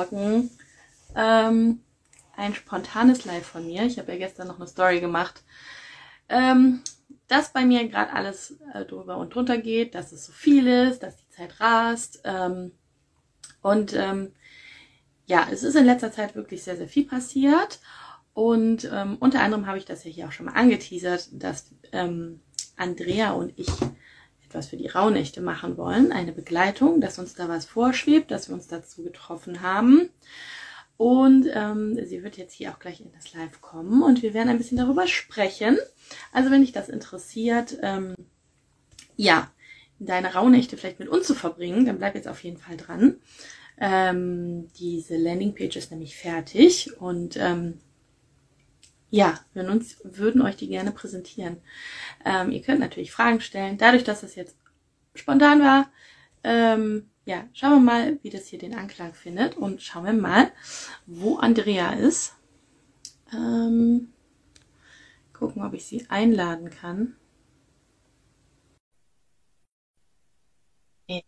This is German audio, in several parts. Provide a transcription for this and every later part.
Morgen ähm, ein spontanes Live von mir. Ich habe ja gestern noch eine Story gemacht, ähm, dass bei mir gerade alles äh, drüber und drunter geht, dass es so viel ist, dass die Zeit rast. Ähm, und ähm, ja, es ist in letzter Zeit wirklich sehr, sehr viel passiert. Und ähm, unter anderem habe ich das ja hier auch schon mal angeteasert, dass ähm, Andrea und ich etwas für die Rauhnächte machen wollen, eine Begleitung, dass uns da was vorschwebt, dass wir uns dazu getroffen haben. Und ähm, sie wird jetzt hier auch gleich in das Live kommen und wir werden ein bisschen darüber sprechen. Also wenn dich das interessiert, ähm, ja, deine Rauhnächte vielleicht mit uns zu verbringen, dann bleib jetzt auf jeden Fall dran. Ähm, diese Landingpage ist nämlich fertig und ähm, ja, wir uns, würden euch die gerne präsentieren. Ähm, ihr könnt natürlich Fragen stellen. Dadurch, dass das jetzt spontan war, ähm, ja, schauen wir mal, wie das hier den Anklang findet und schauen wir mal, wo Andrea ist. Ähm, gucken, ob ich sie einladen kann. Ja.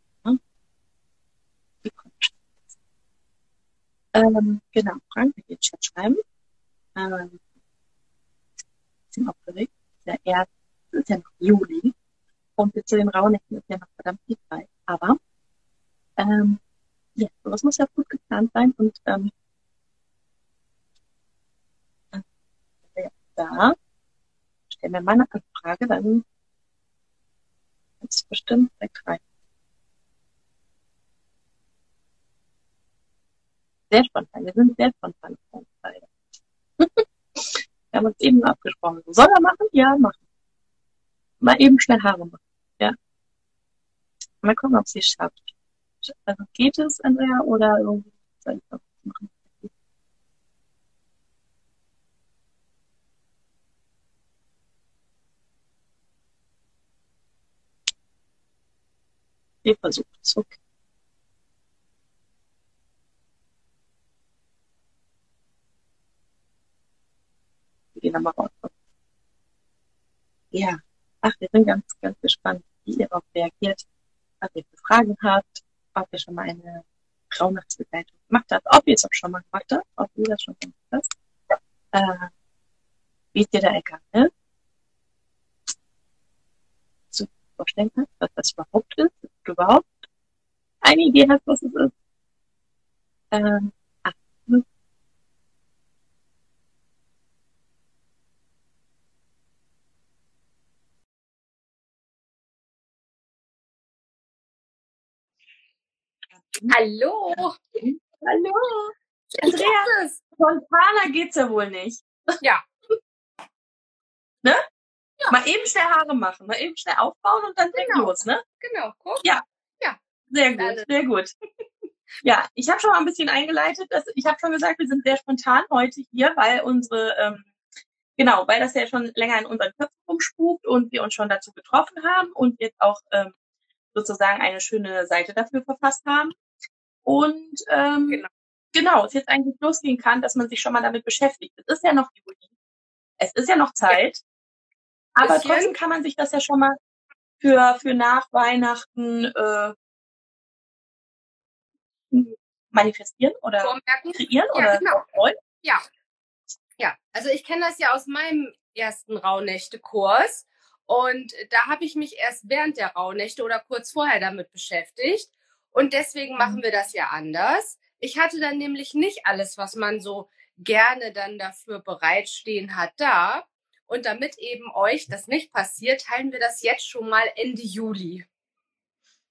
Ähm, genau, Frank, wir Chat schreiben. Ähm, bisschen aufgeregt. Der erste ist ja noch Juli. Und bis zu den Rauhnächten ist ja noch verdammt viel Zeit. Aber ähm, ja, sowas muss ja gut geplant sein. Und ähm, da stellen wir mal eine Anfrage, dann ist bestimmt wegrein. Sehr spontan. Wir sind sehr spontan. Wir haben uns eben abgesprochen. Soll er machen? Ja, machen. Mal eben schnell Haare machen. Ja. Mal gucken, ob sie es schafft. Also geht es, Andrea, oder irgendwie soll ich was machen? Wir versuchen es, okay. Gehen nochmal raus. Ja, ach, wir sind ganz, ganz gespannt, wie ihr darauf reagiert, was ihr für Fragen habt, ob ihr schon mal eine Rauhnachtsbegleitung gemacht habt, ob ihr es auch schon mal gemacht habt, ob ihr das schon gemacht habt, äh, wie es dir da ergangen ist, so vorstellen kannst, was das überhaupt ist, ob du überhaupt eine Idee hast, was es ist. Ähm, Hallo. Hallo. Andrea, spontaner geht's ja wohl nicht. Ja. ne? Ja. Mal eben schnell Haare machen, mal eben schnell aufbauen und dann genau. los, ne? Genau, guck. Ja. Ja. Sehr gut, sehr gut. Ja, ich habe schon mal ein bisschen eingeleitet. Dass, ich habe schon gesagt, wir sind sehr spontan heute hier, weil unsere, ähm, genau, weil das ja schon länger in unseren Köpfen rumspukt und wir uns schon dazu getroffen haben und jetzt auch ähm, sozusagen eine schöne Seite dafür verfasst haben. Und ähm, genau. genau, es jetzt eigentlich losgehen kann, dass man sich schon mal damit beschäftigt. Es ist ja noch Juli. Es ist ja noch Zeit. Ja. Aber trotzdem kann man sich das ja schon mal für, für nach Weihnachten äh, manifestieren oder Vormerken. kreieren ja, oder genau. Ja. Ja, also ich kenne das ja aus meinem ersten Rauhnächte-Kurs. Und da habe ich mich erst während der Rauhnächte oder kurz vorher damit beschäftigt. Und deswegen machen mhm. wir das ja anders. Ich hatte dann nämlich nicht alles, was man so gerne dann dafür bereitstehen hat, da. Und damit eben euch das nicht passiert, teilen wir das jetzt schon mal Ende Juli.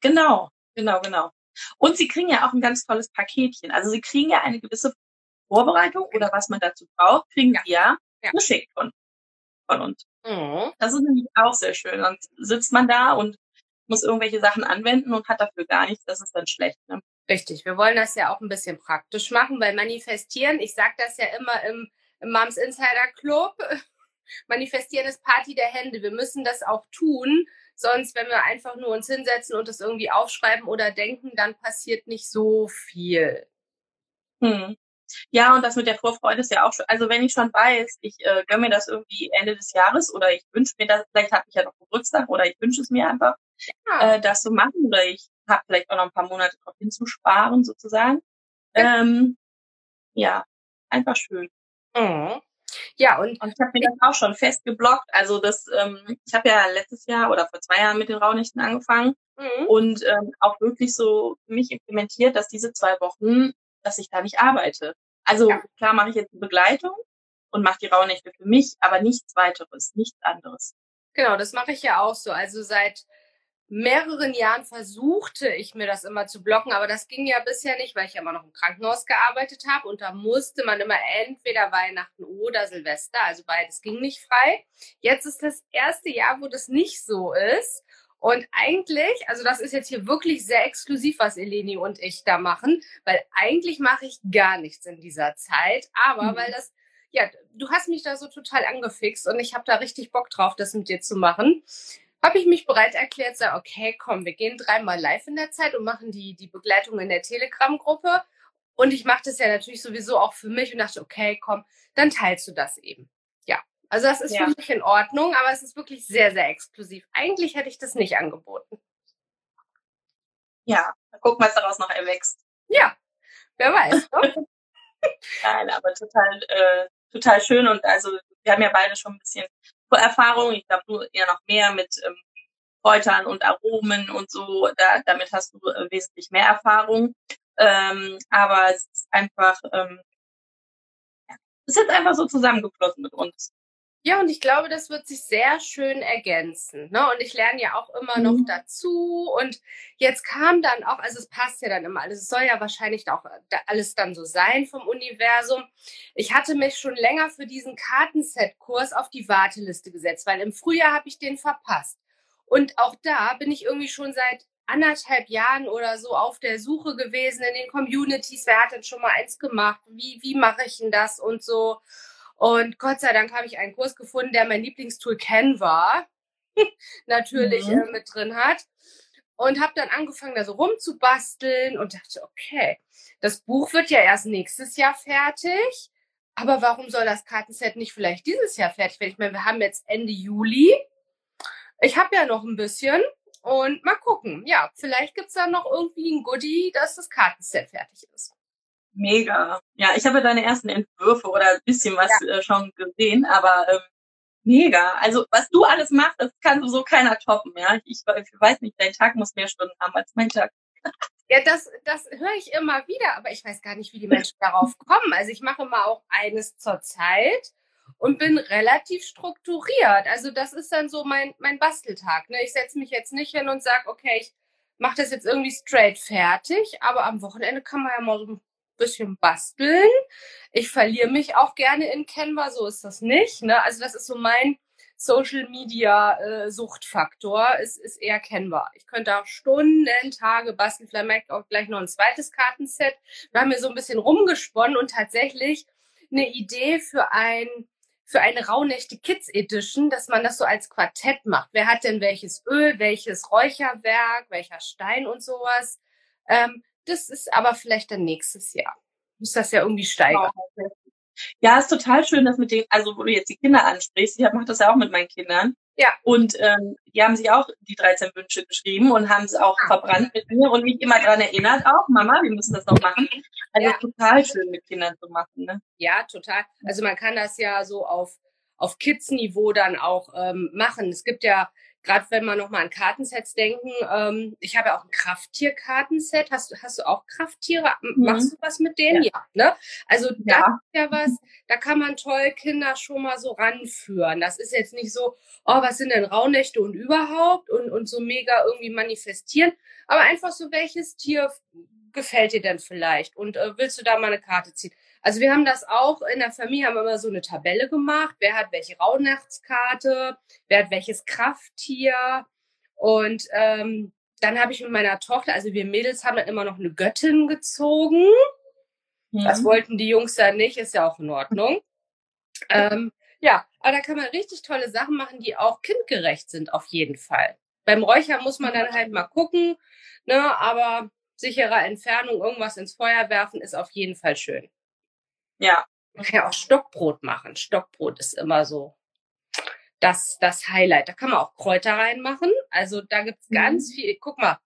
Genau, genau, genau. Und Sie kriegen ja auch ein ganz tolles Paketchen. Also Sie kriegen ja eine gewisse Vorbereitung oder was man dazu braucht, kriegen ja. Sie ja, ja. geschickt von, von uns. Mhm. Das ist nämlich auch sehr schön. Dann sitzt man da und muss irgendwelche Sachen anwenden und hat dafür gar nichts. Das ist dann schlecht. Ne? Richtig. Wir wollen das ja auch ein bisschen praktisch machen, weil manifestieren, ich sage das ja immer im, im Moms Insider Club, manifestieren ist Party der Hände. Wir müssen das auch tun. Sonst, wenn wir einfach nur uns hinsetzen und das irgendwie aufschreiben oder denken, dann passiert nicht so viel. Hm. Ja, und das mit der Vorfreude ist ja auch schon, also wenn ich schon weiß, ich äh, gönne mir das irgendwie Ende des Jahres oder ich wünsche mir das, vielleicht habe ich ja noch Geburtstag oder ich wünsche es mir einfach, ja. äh, das zu machen oder ich habe vielleicht auch noch ein paar Monate drauf hinzusparen sozusagen, Ähm, ja, einfach schön. Mhm. Ja, und, und ich habe mir das auch schon fest geblockt. Also das, ähm, ich habe ja letztes Jahr oder vor zwei Jahren mit den Raunichten angefangen mhm. und ähm, auch wirklich so für mich implementiert, dass diese zwei Wochen, dass ich da nicht arbeite. Also ja. klar mache ich jetzt eine Begleitung und mache die Raunächte für mich, aber nichts weiteres, nichts anderes. Genau, das mache ich ja auch so. Also seit mehreren Jahren versuchte ich mir das immer zu blocken, aber das ging ja bisher nicht, weil ich ja immer noch im Krankenhaus gearbeitet habe und da musste man immer entweder Weihnachten oder Silvester, also beides ging nicht frei. Jetzt ist das erste Jahr, wo das nicht so ist. Und eigentlich, also das ist jetzt hier wirklich sehr exklusiv, was Eleni und ich da machen, weil eigentlich mache ich gar nichts in dieser Zeit, aber mhm. weil das ja, du hast mich da so total angefixt und ich habe da richtig Bock drauf, das mit dir zu machen habe ich mich bereit erklärt, sage, okay, komm, wir gehen dreimal live in der Zeit und machen die, die Begleitung in der Telegram-Gruppe. Und ich mache das ja natürlich sowieso auch für mich und dachte, okay, komm, dann teilst du das eben. Ja, also das ist ja. wirklich in Ordnung, aber es ist wirklich sehr, sehr exklusiv. Eigentlich hätte ich das nicht angeboten. Ja, mal gucken, was daraus noch erwächst. Ja, wer weiß. Ne? Nein, aber total, äh, total schön und also wir haben ja beide schon ein bisschen Erfahrung. Ich glaube, du eher noch mehr mit ähm, Kräutern und Aromen und so. Da, damit hast du äh, wesentlich mehr Erfahrung. Ähm, aber es ist einfach, ähm, ja, es ist einfach so zusammengeflossen mit uns. Ja, und ich glaube, das wird sich sehr schön ergänzen. Ne? Und ich lerne ja auch immer mhm. noch dazu. Und jetzt kam dann auch, also es passt ja dann immer alles. Es soll ja wahrscheinlich auch alles dann so sein vom Universum. Ich hatte mich schon länger für diesen Kartenset-Kurs auf die Warteliste gesetzt, weil im Frühjahr habe ich den verpasst. Und auch da bin ich irgendwie schon seit anderthalb Jahren oder so auf der Suche gewesen in den Communities. Wer hat denn schon mal eins gemacht? Wie, wie mache ich denn das und so? Und Gott sei Dank habe ich einen Kurs gefunden, der mein Lieblingstool Canva natürlich mhm. äh, mit drin hat. Und habe dann angefangen, da so rumzubasteln und dachte, okay, das Buch wird ja erst nächstes Jahr fertig. Aber warum soll das Kartenset nicht vielleicht dieses Jahr fertig werden? Ich meine, wir haben jetzt Ende Juli. Ich habe ja noch ein bisschen. Und mal gucken. Ja, vielleicht gibt's da noch irgendwie ein Goodie, dass das Kartenset fertig ist. Mega. Ja, ich habe deine ersten Entwürfe oder ein bisschen was ja. äh, schon gesehen, aber ähm, mega. Also was du alles machst, das kann so keiner toppen. Ja, ich, ich weiß nicht, dein Tag muss mehr Stunden haben als mein Tag. Ja, das, das höre ich immer wieder, aber ich weiß gar nicht, wie die Menschen darauf kommen. Also ich mache immer auch eines zur Zeit und bin relativ strukturiert. Also das ist dann so mein, mein Basteltag. Ne? Ich setze mich jetzt nicht hin und sage, okay, ich mache das jetzt irgendwie straight fertig, aber am Wochenende kann man ja mal so bisschen basteln. Ich verliere mich auch gerne in Canva, so ist das nicht. Ne? Also das ist so mein Social Media äh, Suchtfaktor, ist, ist eher Canva. Ich könnte auch Stunden, Tage basteln, vielleicht auch gleich noch ein zweites Kartenset. Wir haben hier so ein bisschen rumgesponnen und tatsächlich eine Idee für ein für eine Rauhnächte Kids Edition, dass man das so als Quartett macht. Wer hat denn welches Öl, welches Räucherwerk, welcher Stein und sowas? Ähm, das ist aber vielleicht dann nächstes Jahr. Muss das ja irgendwie steigern. Ja, ist total schön, dass mit den, also wo du jetzt die Kinder ansprichst, ich mache das ja auch mit meinen Kindern. Ja. Und ähm, die haben sich auch die 13 Wünsche geschrieben und haben sie auch ja. verbrannt mit mir und mich immer daran erinnert, auch Mama, wir müssen das noch machen. Also ja. total schön mit Kindern zu machen. Ne? Ja, total. Also man kann das ja so auf auf Kids-Niveau dann auch ähm, machen. Es gibt ja gerade wenn wir nochmal an Kartensets denken, ähm, ich habe ja auch ein Krafttier-Kartenset. Hast, hast du auch Krafttiere? Mhm. Machst du was mit denen? Ja. ja ne? Also ja. das ist ja was, da kann man toll Kinder schon mal so ranführen. Das ist jetzt nicht so, oh, was sind denn Rauhnächte und überhaupt und, und so mega irgendwie manifestieren, aber einfach so, welches Tier gefällt dir denn vielleicht und äh, willst du da mal eine Karte ziehen? Also wir haben das auch in der Familie, haben wir immer so eine Tabelle gemacht. Wer hat welche Rauhnachtskarte? Wer hat welches Krafttier? Und ähm, dann habe ich mit meiner Tochter, also wir Mädels haben dann immer noch eine Göttin gezogen. Mhm. Das wollten die Jungs dann nicht, ist ja auch in Ordnung. ähm, ja, aber da kann man richtig tolle Sachen machen, die auch kindgerecht sind, auf jeden Fall. Beim Räucher muss man dann halt mal gucken, ne, aber sicherer Entfernung irgendwas ins Feuer werfen ist auf jeden Fall schön. Ja. Man kann ja auch Stockbrot machen. Stockbrot ist immer so das, das Highlight. Da kann man auch Kräuter reinmachen. Also da gibt's mhm. ganz viel. Guck mal,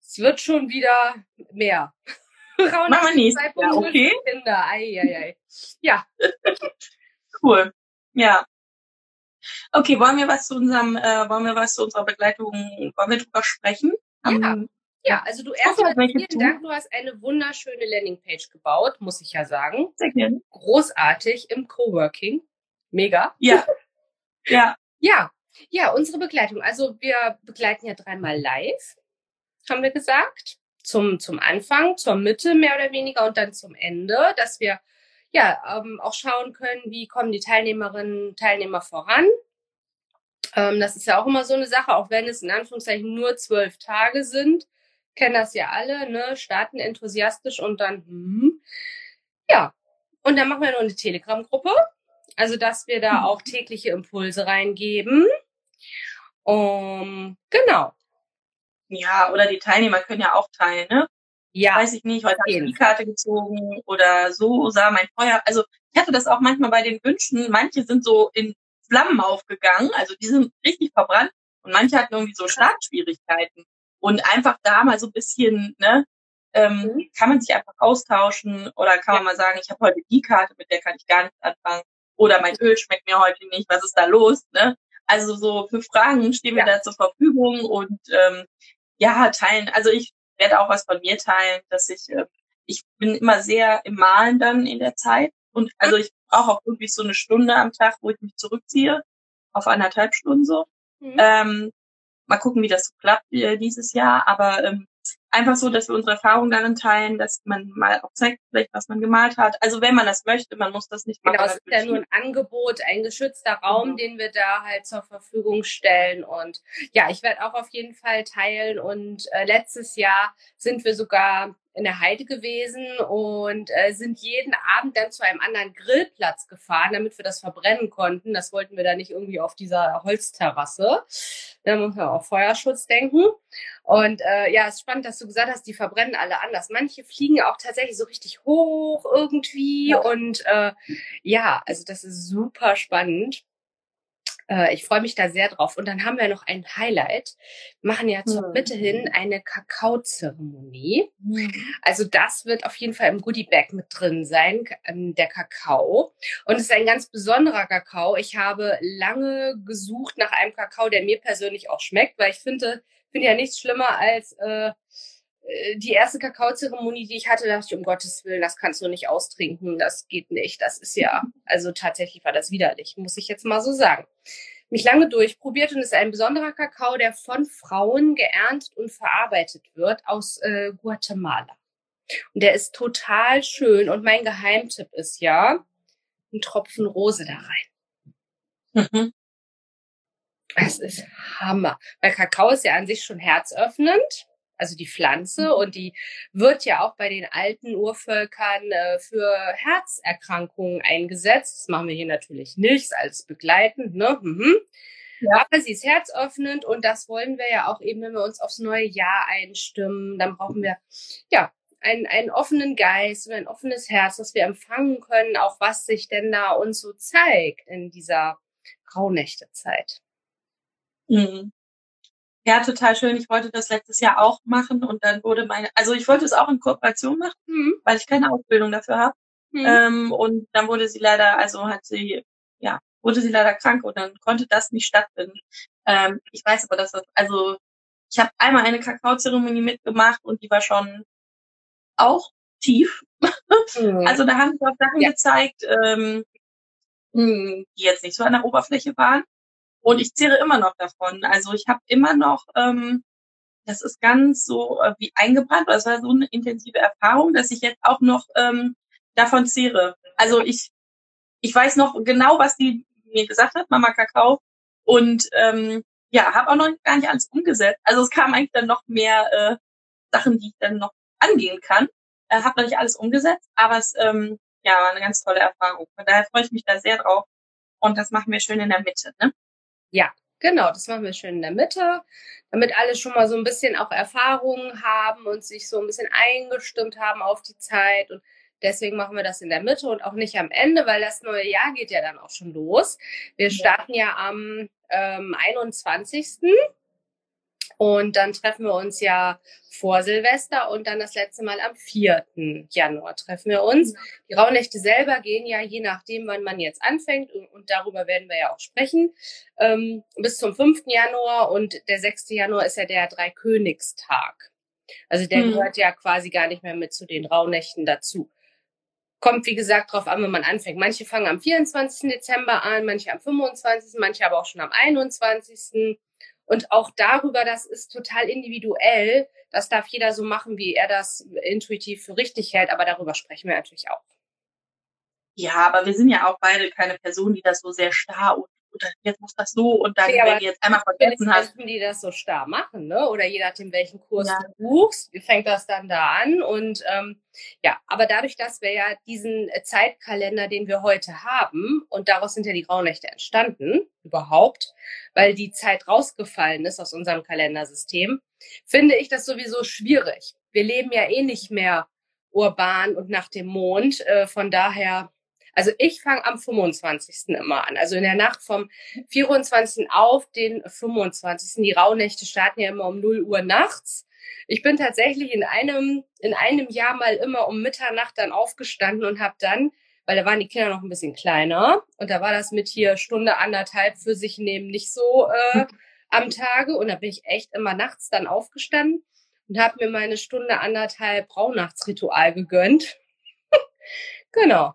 es wird schon wieder mehr. Machen wir nächstes Jahr, okay? Kinder. Ei, ei, ei. Ja. cool. Ja. Okay, wollen wir was zu unserem, äh, wollen wir was zu unserer Begleitung, wollen wir drüber sprechen? Ja. Um, ja, also du erstmal vielen tun? Dank, du hast eine wunderschöne Landingpage gebaut, muss ich ja sagen. Sehr gerne. Großartig im Coworking. Mega. Ja. Ja. Ja. Ja, unsere Begleitung. Also wir begleiten ja dreimal live, haben wir gesagt. Zum, zum Anfang, zur Mitte mehr oder weniger und dann zum Ende, dass wir ja ähm, auch schauen können, wie kommen die Teilnehmerinnen und Teilnehmer voran. Ähm, das ist ja auch immer so eine Sache, auch wenn es in Anführungszeichen nur zwölf Tage sind, kennen das ja alle, ne? Starten enthusiastisch und dann, hm, ja. Und dann machen wir noch eine Telegram-Gruppe. Also, dass wir da auch tägliche Impulse reingeben. Um, genau. Ja, oder die Teilnehmer können ja auch teilen, ne? Ja. Weiß ich nicht, heute habe ich die Karte gezogen oder so sah mein Feuer. Also ich hatte das auch manchmal bei den Wünschen. Manche sind so in Flammen aufgegangen, also die sind richtig verbrannt und manche hatten irgendwie so Startschwierigkeiten. Und einfach da mal so ein bisschen, ne, ähm, mhm. kann man sich einfach austauschen oder kann ja. man mal sagen, ich habe heute die Karte, mit der kann ich gar nichts anfangen. Oder mein Öl schmeckt mir heute nicht, was ist da los? Ne? Also so für Fragen stehen wir ja. da zur Verfügung und ähm, ja, teilen. Also ich werde auch was von mir teilen, dass ich, äh, ich bin immer sehr im Malen dann in der Zeit. Und also ich brauche auch wirklich so eine Stunde am Tag, wo ich mich zurückziehe, auf anderthalb Stunden so. Mhm. Ähm, mal gucken, wie das so klappt äh, dieses Jahr. Aber ähm, einfach so, dass wir unsere Erfahrungen darin teilen, dass man mal auch zeigt, vielleicht was man gemalt hat. Also wenn man das möchte, man muss das nicht machen. Genau, es ist ja nur ein Angebot, ein geschützter Raum, mhm. den wir da halt zur Verfügung stellen. Und ja, ich werde auch auf jeden Fall teilen. Und äh, letztes Jahr sind wir sogar in der Heide gewesen und äh, sind jeden Abend dann zu einem anderen Grillplatz gefahren, damit wir das verbrennen konnten. Das wollten wir da nicht irgendwie auf dieser Holzterrasse. Da muss man auch Feuerschutz denken. Und äh, ja, es ist spannend, dass du gesagt hast, die verbrennen alle anders. Manche fliegen auch tatsächlich so richtig hoch irgendwie. Ja. Und äh, ja, also das ist super spannend. Äh, ich freue mich da sehr drauf. Und dann haben wir noch ein Highlight. Wir machen ja zur Mitte hin eine Kakaozeremonie. Mhm. Also das wird auf jeden Fall im Goodie Bag mit drin sein, ähm, der Kakao. Und es ist ein ganz besonderer Kakao. Ich habe lange gesucht nach einem Kakao, der mir persönlich auch schmeckt, weil ich finde, finde ja nichts schlimmer als äh, die erste Kakaozeremonie, die ich hatte, dachte ich, um Gottes Willen, das kannst du nicht austrinken, das geht nicht. Das ist ja, also tatsächlich war das widerlich, muss ich jetzt mal so sagen. Mich lange durchprobiert und es ist ein besonderer Kakao, der von Frauen geerntet und verarbeitet wird aus äh, Guatemala. Und der ist total schön und mein Geheimtipp ist ja, ein Tropfen Rose da rein. Mhm. Das ist Hammer. Weil Kakao ist ja an sich schon herzöffnend also die Pflanze, mhm. und die wird ja auch bei den alten Urvölkern äh, für Herzerkrankungen eingesetzt. Das machen wir hier natürlich nicht als begleitend, ne? Mhm. Ja. Aber sie ist herzöffnend und das wollen wir ja auch eben, wenn wir uns aufs neue Jahr einstimmen, dann brauchen wir ja einen, einen offenen Geist und ein offenes Herz, dass wir empfangen können, auch was sich denn da uns so zeigt in dieser Rauhnächtezeit. Mhm. Ja, total schön. Ich wollte das letztes Jahr auch machen und dann wurde meine, also ich wollte es auch in Kooperation machen, mhm. weil ich keine Ausbildung dafür habe. Mhm. Ähm, und dann wurde sie leider, also hat sie, ja, wurde sie leider krank und dann konnte das nicht stattfinden. Ähm, ich weiß aber, dass das, also ich habe einmal eine Kakaozeremonie mitgemacht und die war schon auch tief. Mhm. Also da haben sie auch Sachen ja. gezeigt, ähm, die jetzt nicht so an der Oberfläche waren. Und ich zehre immer noch davon. Also ich habe immer noch, ähm, das ist ganz so äh, wie eingebrannt, das war so eine intensive Erfahrung, dass ich jetzt auch noch ähm, davon zehre. Also ich, ich weiß noch genau, was die mir gesagt hat, Mama Kakao. Und ähm, ja, habe auch noch gar nicht alles umgesetzt. Also es kamen eigentlich dann noch mehr äh, Sachen, die ich dann noch angehen kann. Äh, habe noch nicht alles umgesetzt, aber es ähm, ja, war eine ganz tolle Erfahrung. Von daher freue ich mich da sehr drauf. Und das machen wir schön in der Mitte. Ne? Ja, genau, das machen wir schön in der Mitte, damit alle schon mal so ein bisschen auch Erfahrungen haben und sich so ein bisschen eingestimmt haben auf die Zeit. Und deswegen machen wir das in der Mitte und auch nicht am Ende, weil das neue Jahr geht ja dann auch schon los. Wir starten ja am ähm, 21. Und dann treffen wir uns ja vor Silvester und dann das letzte Mal am 4. Januar treffen wir uns. Die Rauhnächte selber gehen ja je nachdem, wann man jetzt anfängt und, darüber werden wir ja auch sprechen, ähm, bis zum 5. Januar und der 6. Januar ist ja der Dreikönigstag. Also der hm. gehört ja quasi gar nicht mehr mit zu den Rauhnächten dazu. Kommt, wie gesagt, drauf an, wenn man anfängt. Manche fangen am 24. Dezember an, manche am 25., manche aber auch schon am 21. Und auch darüber, das ist total individuell. Das darf jeder so machen, wie er das intuitiv für richtig hält. Aber darüber sprechen wir natürlich auch. Ja, aber wir sind ja auch beide keine Personen, die das so sehr starr und und jetzt muss das so und dann, ja, wenn du jetzt einmal vergessen hast. Menschen, die das so starr machen, ne? Oder je nachdem, welchen Kurs ja. du buchst, fängt das dann da an. Und ähm, ja, aber dadurch, dass wir ja diesen Zeitkalender, den wir heute haben, und daraus sind ja die Rauhnächte entstanden, überhaupt, weil die Zeit rausgefallen ist aus unserem Kalendersystem, finde ich das sowieso schwierig. Wir leben ja eh nicht mehr urban und nach dem Mond. Äh, von daher also ich fange am 25. immer an. Also in der Nacht vom 24. auf den 25. Die Rauhnächte starten ja immer um 0 Uhr nachts. Ich bin tatsächlich in einem, in einem Jahr mal immer um Mitternacht dann aufgestanden und habe dann, weil da waren die Kinder noch ein bisschen kleiner und da war das mit hier Stunde anderthalb für sich nehmen nicht so äh, am Tage und da bin ich echt immer nachts dann aufgestanden und habe mir meine Stunde anderthalb Rauhnachtsritual gegönnt. genau.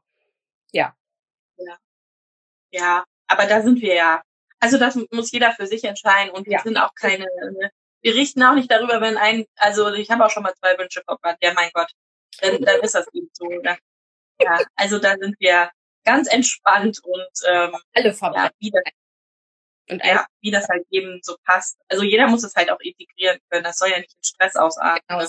Ja. Aber da sind wir ja. Also das muss jeder für sich entscheiden und wir ja. sind auch keine, ne, wir richten auch nicht darüber, wenn ein, also ich habe auch schon mal zwei Wünsche verpasst, ja mein Gott, dann, dann ist das eben so. Ne? Ja, also da sind wir ganz entspannt und ähm, alle ja, wie das, und ja, wie das halt eben so passt. Also jeder muss es halt auch integrieren können. Das soll ja nicht in Stress ausarten. Genau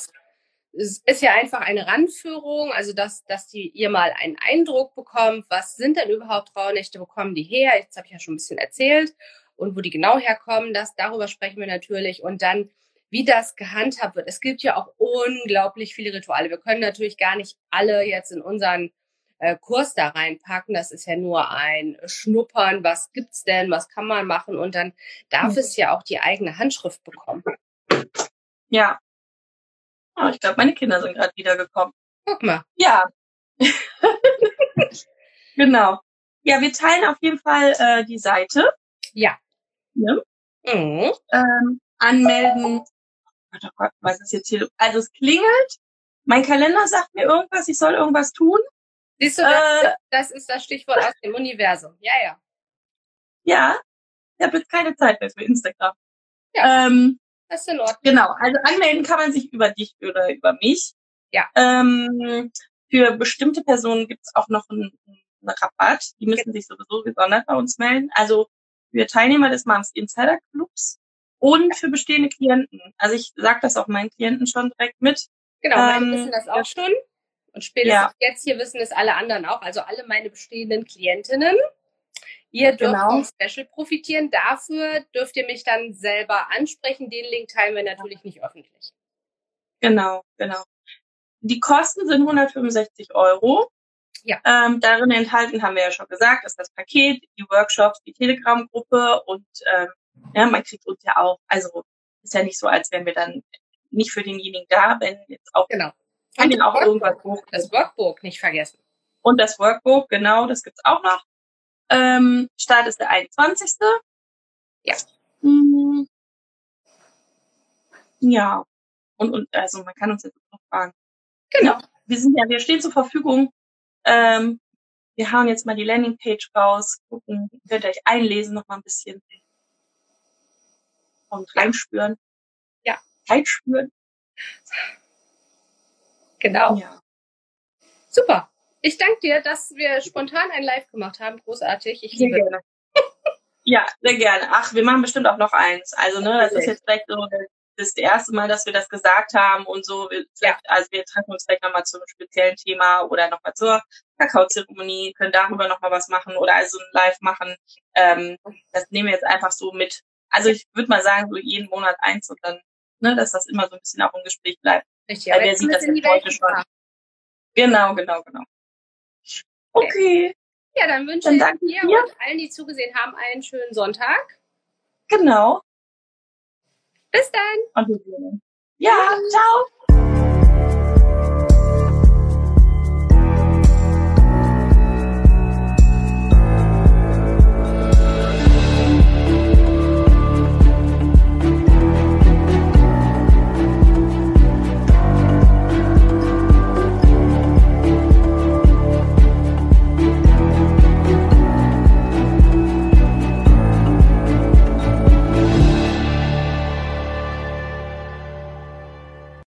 es ist ja einfach eine Ranführung, also dass, dass die ihr mal einen Eindruck bekommt, was sind denn überhaupt Rauhnächte, wo kommen die her? Jetzt habe ich ja schon ein bisschen erzählt und wo die genau herkommen, das darüber sprechen wir natürlich und dann wie das gehandhabt wird. Es gibt ja auch unglaublich viele Rituale. Wir können natürlich gar nicht alle jetzt in unseren äh, Kurs da reinpacken. Das ist ja nur ein Schnuppern. Was gibt's denn? Was kann man machen? Und dann darf mhm. es ja auch die eigene Handschrift bekommen. Ja, Oh, ich glaube, meine Kinder sind gerade wiedergekommen. Guck mal. Ja. genau. Ja, wir teilen auf jeden Fall äh, die Seite. Ja. Ne? Mhm. Ähm, anmelden. Oh Gott, was ist jetzt hier? Also es klingelt. Mein Kalender sagt mir irgendwas, ich soll irgendwas tun. Siehst du, das, äh, das ist das Stichwort aus dem Universum. Ja, ja. Ja, ich habe jetzt keine Zeit mehr für Instagram. Ja. Ähm, das ist in Ordnung. Genau, also anmelden kann man sich über dich oder über mich. Ja. Ähm, für bestimmte Personen gibt es auch noch einen, einen Rabatt. Die müssen sich sowieso gesondert bei uns melden. Also für Teilnehmer des Moms Insider Clubs und für bestehende Klienten. Also ich sage das auch meinen Klienten schon direkt mit. Genau, meine ähm, wissen das auch schon. Und spätestens ja. jetzt hier wissen es alle anderen auch. Also alle meine bestehenden Klientinnen. Ihr dürft genau. vom Special profitieren. Dafür dürft ihr mich dann selber ansprechen. Den Link teilen wir natürlich nicht öffentlich. Genau, genau. Die Kosten sind 165 Euro. Ja. Ähm, darin enthalten haben wir ja schon gesagt, ist das Paket, die Workshops, die Telegram-Gruppe und ähm, ja, man kriegt uns ja auch, also ist ja nicht so, als wären wir dann nicht für denjenigen da, wenn jetzt auch genau. kann ihn auch irgendwas hoch. Das Workbook nicht vergessen. Und das Workbook, genau, das gibt's auch noch. Ähm, Start ist der 21. Ja. Mhm. Ja. Und, und also man kann uns jetzt noch fragen. Genau. Wir sind ja, wir stehen zur Verfügung. Ähm, wir hauen jetzt mal die Landingpage raus, gucken, könnt ihr euch einlesen noch mal ein bisschen und reinspüren. Ja. Reinspüren. Genau. Ja. Super. Ich danke dir, dass wir spontan ein Live gemacht haben. Großartig. Ich liebe gerne. ja, sehr gerne. Ach, wir machen bestimmt auch noch eins. Also, ne, das ist jetzt vielleicht so das erste Mal, dass wir das gesagt haben und so. Ja. Also wir treffen uns vielleicht nochmal zu einem speziellen Thema oder nochmal zur Kakaozeremonie, können darüber nochmal was machen oder also ein Live machen. Ähm, das nehmen wir jetzt einfach so mit. Also ich würde mal sagen, so jeden Monat eins und dann, ne, dass das immer so ein bisschen auch im Gespräch bleibt. Richtig, Weil wer sieht das jetzt heute schon? Genau, genau, genau. Okay. Ja, dann wünsche dann ich dir und allen, die zugesehen haben, einen schönen Sonntag. Genau. Bis dann. Ja, ciao.